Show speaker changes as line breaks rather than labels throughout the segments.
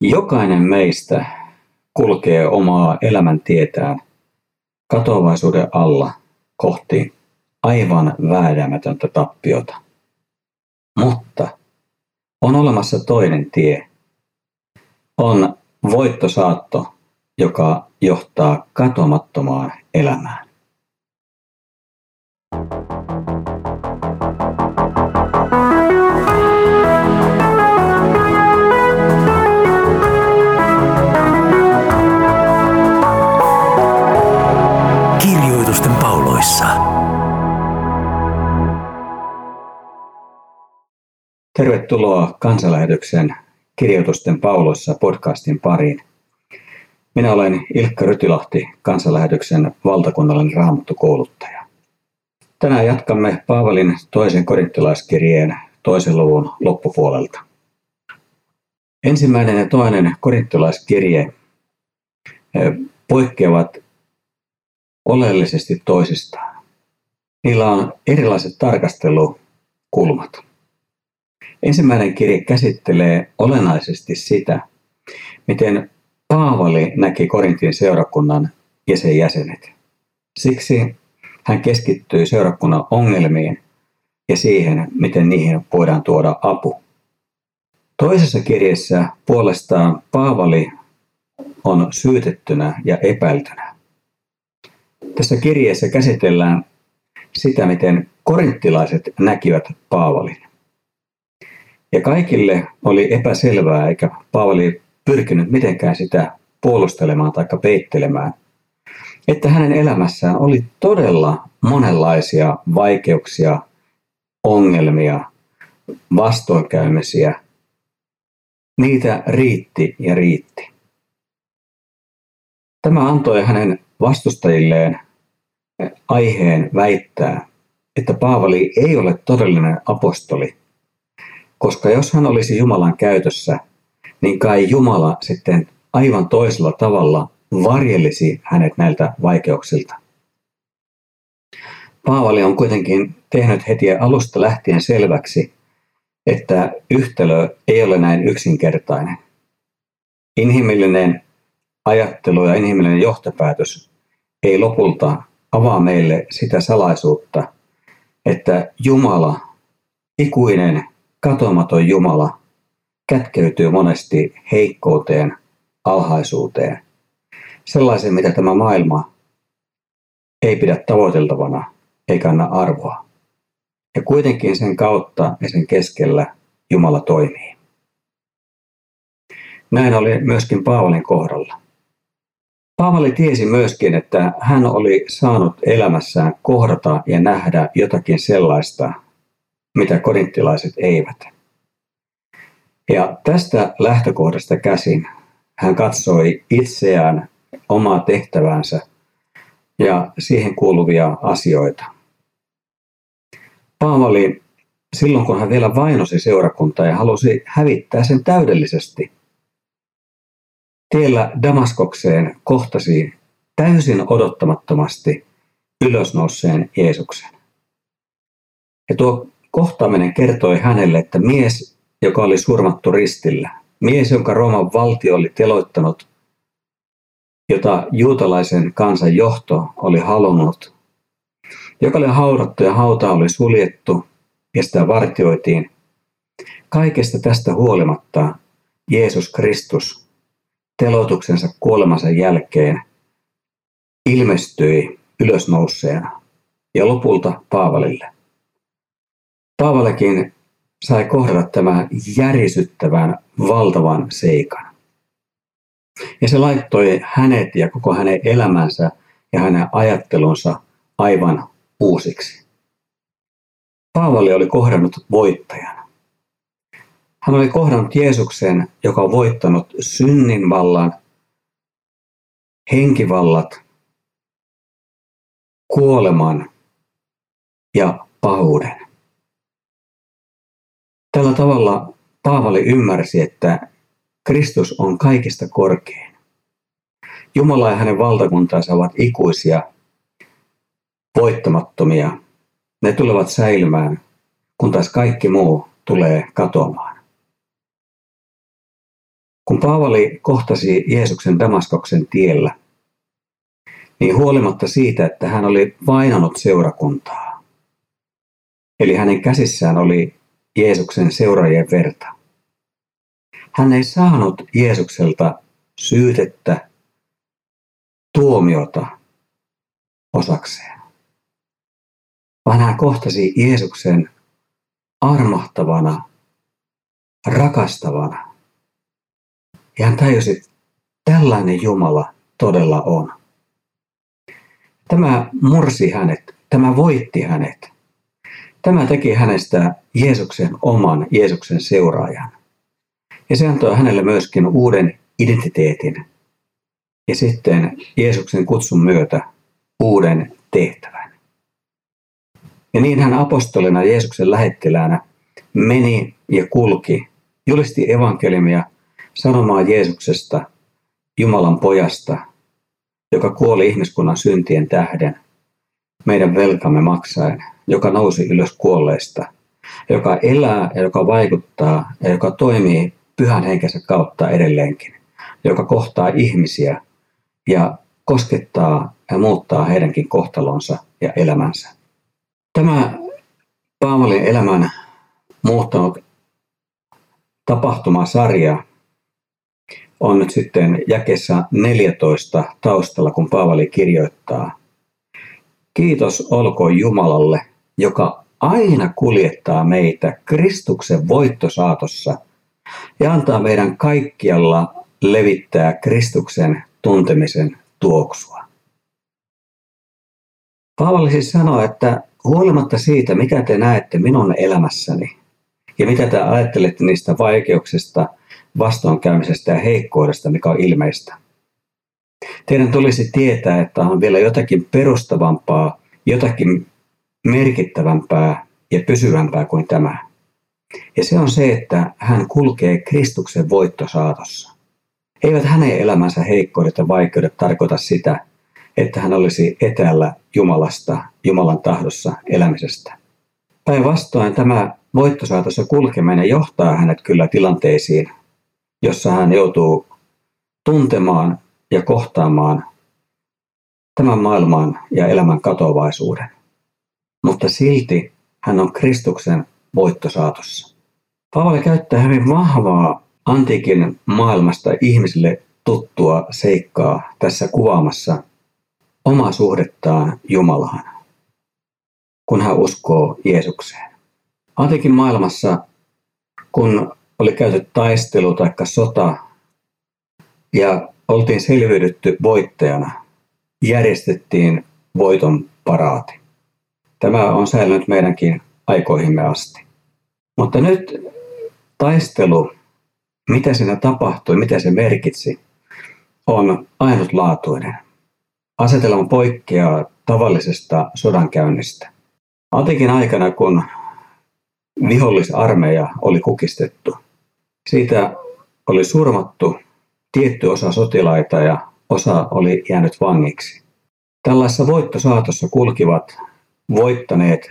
Jokainen meistä kulkee omaa elämäntietään katoavaisuuden alla kohti aivan vääjäämätöntä tappiota. Mutta on olemassa toinen tie. On voittosaatto, joka johtaa katomattomaan elämään. Tervetuloa kansanlähetyksen Kirjoitusten pauloissa podcastin pariin. Minä olen Ilkka Rytilahti, kansanlähetyksen valtakunnallinen raamattukouluttaja. Tänään jatkamme Paavalin toisen korinttilaiskirjeen toisen luvun loppupuolelta. Ensimmäinen ja toinen korinttilaiskirje poikkeavat oleellisesti toisistaan. Niillä on erilaiset tarkastelukulmat. Ensimmäinen kirje käsittelee olennaisesti sitä, miten Paavali näki Korintin seurakunnan ja sen jäsenet. Siksi hän keskittyy seurakunnan ongelmiin ja siihen, miten niihin voidaan tuoda apu. Toisessa kirjassa puolestaan Paavali on syytettynä ja epäiltynä. Tässä kirjeessä käsitellään sitä, miten korinttilaiset näkivät Paavalin. Ja kaikille oli epäselvää, eikä Paavali pyrkinyt mitenkään sitä puolustelemaan tai peittelemään, että hänen elämässään oli todella monenlaisia vaikeuksia, ongelmia, vastoinkäymisiä. Niitä riitti ja riitti. Tämä antoi hänen vastustajilleen aiheen väittää, että Paavali ei ole todellinen apostoli, koska jos hän olisi Jumalan käytössä, niin kai Jumala sitten aivan toisella tavalla varjelisi hänet näiltä vaikeuksilta. Paavali on kuitenkin tehnyt heti alusta lähtien selväksi, että yhtälö ei ole näin yksinkertainen. Inhimillinen ajattelu ja inhimillinen johtopäätös ei lopulta avaa meille sitä salaisuutta, että Jumala, ikuinen, katomaton Jumala, kätkeytyy monesti heikkouteen, alhaisuuteen, sellaisen, mitä tämä maailma ei pidä tavoiteltavana eikä anna arvoa. Ja kuitenkin sen kautta ja sen keskellä Jumala toimii. Näin oli myöskin Paavalin kohdalla. Paavali tiesi myöskin, että hän oli saanut elämässään kohdata ja nähdä jotakin sellaista, mitä korinttilaiset eivät. Ja tästä lähtökohdasta käsin hän katsoi itseään, omaa tehtävänsä ja siihen kuuluvia asioita. Paavali, silloin kun hän vielä vainosi seurakuntaa ja halusi hävittää sen täydellisesti – Tiellä Damaskokseen kohtasi täysin odottamattomasti ylösnouseen Jeesuksen. Ja tuo kohtaaminen kertoi hänelle, että mies, joka oli surmattu ristillä, mies, jonka Rooman valtio oli teloittanut, jota juutalaisen kansan johto oli halunnut, joka oli haudattu ja hauta oli suljettu ja sitä vartioitiin. Kaikesta tästä huolimatta Jeesus Kristus teloituksensa kuolemansa jälkeen ilmestyi ylösnouseena ja lopulta Paavalille. Paavalikin sai kohdata tämän järisyttävän valtavan seikan. Ja se laittoi hänet ja koko hänen elämänsä ja hänen ajattelunsa aivan uusiksi. Paavali oli kohdannut voittajan. Hän oli kohdannut Jeesuksen, joka on voittanut synnin vallan, henkivallat, kuoleman ja pahuuden. Tällä tavalla Paavali ymmärsi, että Kristus on kaikista korkein. Jumala ja hänen valtakuntansa ovat ikuisia, voittamattomia. Ne tulevat säilymään, kun taas kaikki muu tulee katoamaan. Kun Paavali kohtasi Jeesuksen Damaskoksen tiellä, niin huolimatta siitä, että hän oli vainannut seurakuntaa, eli hänen käsissään oli Jeesuksen seuraajien verta, hän ei saanut Jeesukselta syytettä, tuomiota osakseen, vaan hän kohtasi Jeesuksen armahtavana, rakastavana. Ja hän tajusi, että tällainen Jumala todella on. Tämä mursi hänet, tämä voitti hänet. Tämä teki hänestä Jeesuksen oman, Jeesuksen seuraajan. Ja se antoi hänelle myöskin uuden identiteetin ja sitten Jeesuksen kutsun myötä uuden tehtävän. Ja niin hän apostolina Jeesuksen lähettiläänä meni ja kulki, julisti evankeliumia sanomaan Jeesuksesta, Jumalan pojasta, joka kuoli ihmiskunnan syntien tähden, meidän velkamme maksaen, joka nousi ylös kuolleista, joka elää ja joka vaikuttaa ja joka toimii pyhän henkensä kautta edelleenkin, joka kohtaa ihmisiä ja koskettaa ja muuttaa heidänkin kohtalonsa ja elämänsä. Tämä Paavalin elämän muuttanut tapahtumasarja on nyt sitten jakessa 14 taustalla, kun Paavali kirjoittaa. Kiitos olkoon Jumalalle, joka aina kuljettaa meitä Kristuksen voittosaatossa ja antaa meidän kaikkialla levittää Kristuksen tuntemisen tuoksua. Paavali siis sanoo, että huolimatta siitä, mikä te näette minun elämässäni ja mitä te ajattelette niistä vaikeuksista, vastoinkäymisestä ja heikkoudesta, mikä on ilmeistä, teidän tulisi tietää, että on vielä jotakin perustavampaa, jotakin merkittävämpää ja pysyvämpää kuin tämä. Ja se on se, että hän kulkee Kristuksen voittosaatossa. Eivät hänen elämänsä heikkoudet ja vaikeudet tarkoita sitä, että hän olisi etäällä Jumalasta, Jumalan tahdossa elämisestä. Päinvastoin tämä voittosaatossa kulkeminen johtaa hänet kyllä tilanteisiin, jossa hän joutuu tuntemaan ja kohtaamaan tämän maailman ja elämän katoavaisuuden. Mutta silti hän on Kristuksen voittosaatossa. Paavali käyttää hyvin vahvaa antiikin maailmasta ihmisille tuttua seikkaa tässä kuvaamassa omaa suhdettaan Jumalaan, kun hän uskoo Jeesukseen. Antiikin maailmassa, kun oli käyty taistelu tai sota ja oltiin selviydytty voittajana, järjestettiin voiton paraati. Tämä on säilynyt meidänkin aikoihimme asti. Mutta nyt taistelu mitä siinä tapahtui, mitä se merkitsi, on ainutlaatuinen. Asetelma poikkeaa tavallisesta sodankäynnistä. Antiikin aikana, kun vihollisarmeija oli kukistettu, siitä oli surmattu tietty osa sotilaita ja osa oli jäänyt vangiksi. Tällaisessa voittosaatossa kulkivat voittaneet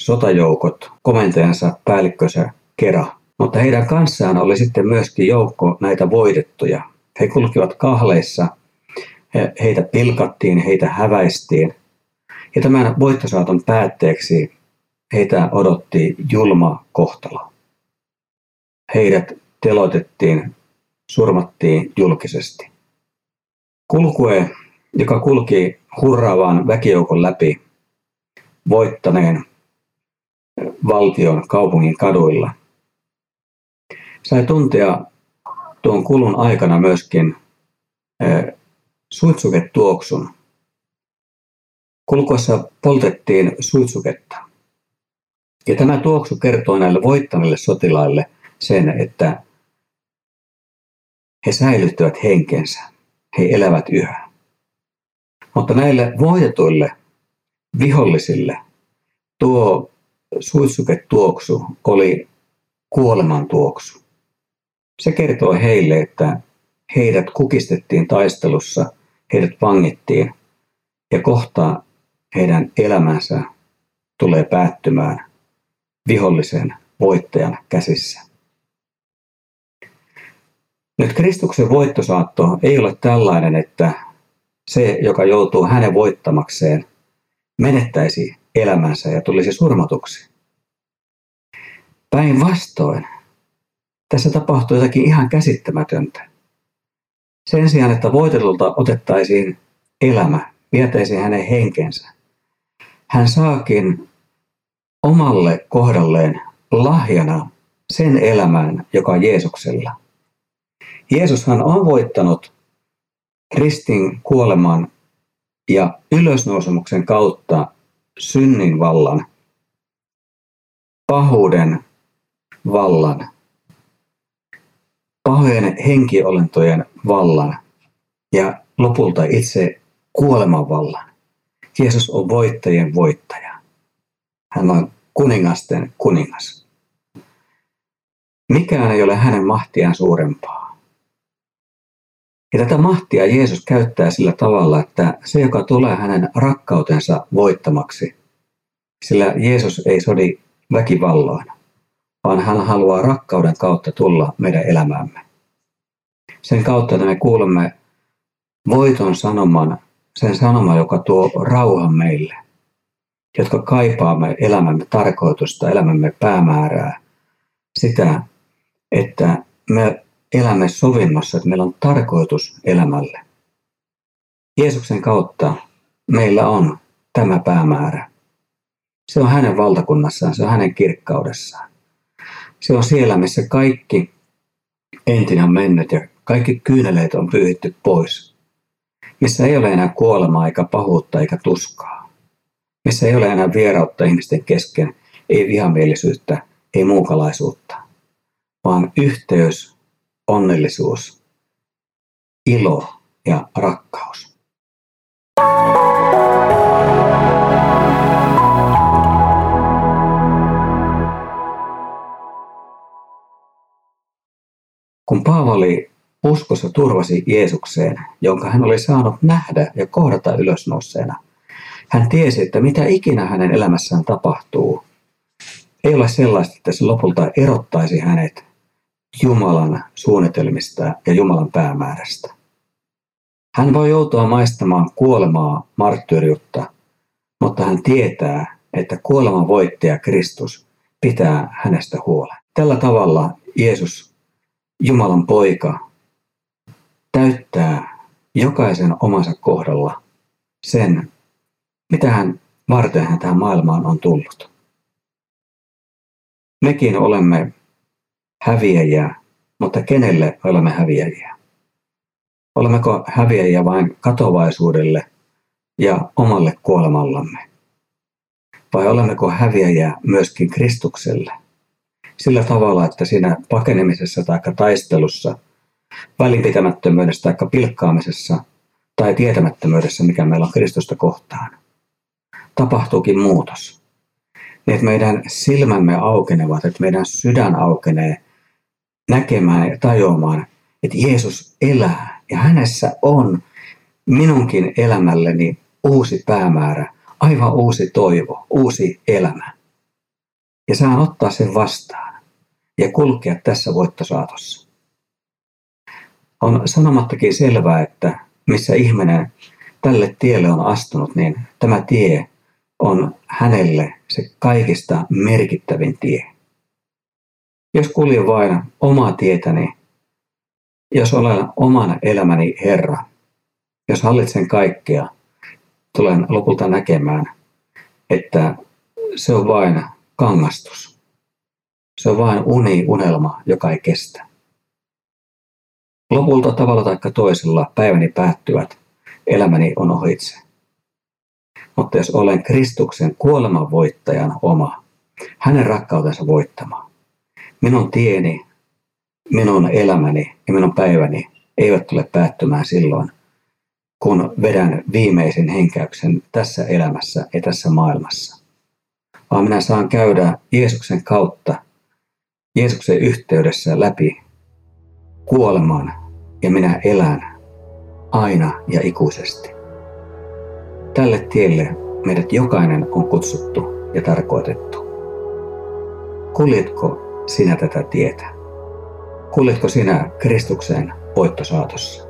sotajoukot komentajansa päällikkönsä kera. Mutta heidän kanssaan oli sitten myöskin joukko näitä voitettuja. He kulkivat kahleissa, heitä pilkattiin, heitä häväistiin. Ja tämän voittosaaton päätteeksi heitä odotti julma kohtalo. Heidät teloitettiin, surmattiin julkisesti. Kulkue, joka kulki hurraavaan väkijoukon läpi voittaneen valtion kaupungin kaduilla – sai tuntea tuon kulun aikana myöskin suitsuketuoksun. Kulkuessa poltettiin suitsuketta. Ja tämä tuoksu kertoo näille voittaneille sotilaille sen, että he säilyttävät henkensä. He elävät yhä. Mutta näille voitetuille vihollisille tuo suitsuketuoksu oli kuoleman tuoksu. Se kertoo heille, että heidät kukistettiin taistelussa, heidät vangittiin ja kohta heidän elämänsä tulee päättymään vihollisen voittajan käsissä. Nyt Kristuksen voittosaatto ei ole tällainen, että se, joka joutuu hänen voittamakseen, menettäisi elämänsä ja tulisi surmatuksi. Päinvastoin, tässä tapahtuu jotakin ihan käsittämätöntä. Sen sijaan, että voitetulta otettaisiin elämä, vietäisiin hänen henkensä, hän saakin omalle kohdalleen lahjana sen elämän, joka on Jeesuksella. Jeesushan on voittanut ristin kuoleman ja ylösnousemuksen kautta synnin vallan, pahuuden vallan, pahojen henkiolentojen vallan ja lopulta itse kuoleman vallan. Jeesus on voittajien voittaja. Hän on kuningasten kuningas. Mikään ei ole hänen mahtiaan suurempaa. Ja tätä mahtia Jeesus käyttää sillä tavalla, että se, joka tulee hänen rakkautensa voittamaksi, sillä Jeesus ei sodi väkivalloin, vaan hän haluaa rakkauden kautta tulla meidän elämäämme. Sen kautta, että me kuulemme voiton sanoman, sen sanoman, joka tuo rauhan meille, jotka kaipaamme elämämme tarkoitusta, elämämme päämäärää, sitä, että me elämme sovinnossa, että meillä on tarkoitus elämälle. Jeesuksen kautta meillä on tämä päämäärä. Se on hänen valtakunnassaan, se on hänen kirkkaudessaan. Se on siellä, missä kaikki entinen on mennyt ja kaikki kyyneleet on pyyhitty pois. Missä ei ole enää kuolemaa eikä pahuutta eikä tuskaa. Missä ei ole enää vierautta ihmisten kesken, ei vihamielisyyttä, ei muukalaisuutta vaan yhteys, onnellisuus, ilo ja rakkaus. Kun Paavali uskossa turvasi Jeesukseen, jonka hän oli saanut nähdä ja kohdata ylösnouseena, hän tiesi, että mitä ikinä hänen elämässään tapahtuu, ei ole sellaista, että se lopulta erottaisi hänet Jumalan suunnitelmista ja Jumalan päämäärästä. Hän voi joutua maistamaan kuolemaa marttyyriutta, mutta hän tietää, että kuoleman voittaja Kristus pitää hänestä huolen. Tällä tavalla Jeesus, Jumalan poika, täyttää jokaisen omansa kohdalla sen, mitä hän varten hän tähän maailmaan on tullut. Mekin olemme häviäjiä, mutta kenelle olemme häviäjiä? Olemmeko häviäjiä vain katovaisuudelle ja omalle kuolemallamme? Vai olemmeko häviäjiä myöskin Kristukselle? Sillä tavalla, että siinä pakenemisessa tai taistelussa, välinpitämättömyydessä tai pilkkaamisessa tai tietämättömyydessä, mikä meillä on Kristusta kohtaan, tapahtuukin muutos. Niin, että meidän silmämme aukenevat, että meidän sydän aukenee näkemään ja tajuamaan, että Jeesus elää ja hänessä on minunkin elämälleni uusi päämäärä, aivan uusi toivo, uusi elämä. Ja saan ottaa sen vastaan ja kulkea tässä voittosaatossa. On sanomattakin selvää, että missä ihminen tälle tielle on astunut, niin tämä tie on hänelle se kaikista merkittävin tie. Jos kuljen vain omaa tietäni, jos olen oman elämäni Herra, jos hallitsen kaikkea, tulen lopulta näkemään, että se on vain kangastus. Se on vain uni, unelma, joka ei kestä. Lopulta tavalla tai toisella päiväni päättyvät, elämäni on ohitse. Mutta jos olen Kristuksen kuoleman voittajan oma, hänen rakkautensa voittama, minun tieni, minun elämäni ja minun päiväni eivät tule päättymään silloin, kun vedän viimeisen henkäyksen tässä elämässä ja tässä maailmassa. Vaan minä saan käydä Jeesuksen kautta, Jeesuksen yhteydessä läpi kuoleman ja minä elän aina ja ikuisesti. Tälle tielle meidät jokainen on kutsuttu ja tarkoitettu. Kuljetko sinä tätä tietä. Kuljetko sinä Kristuksen voittosaatossa?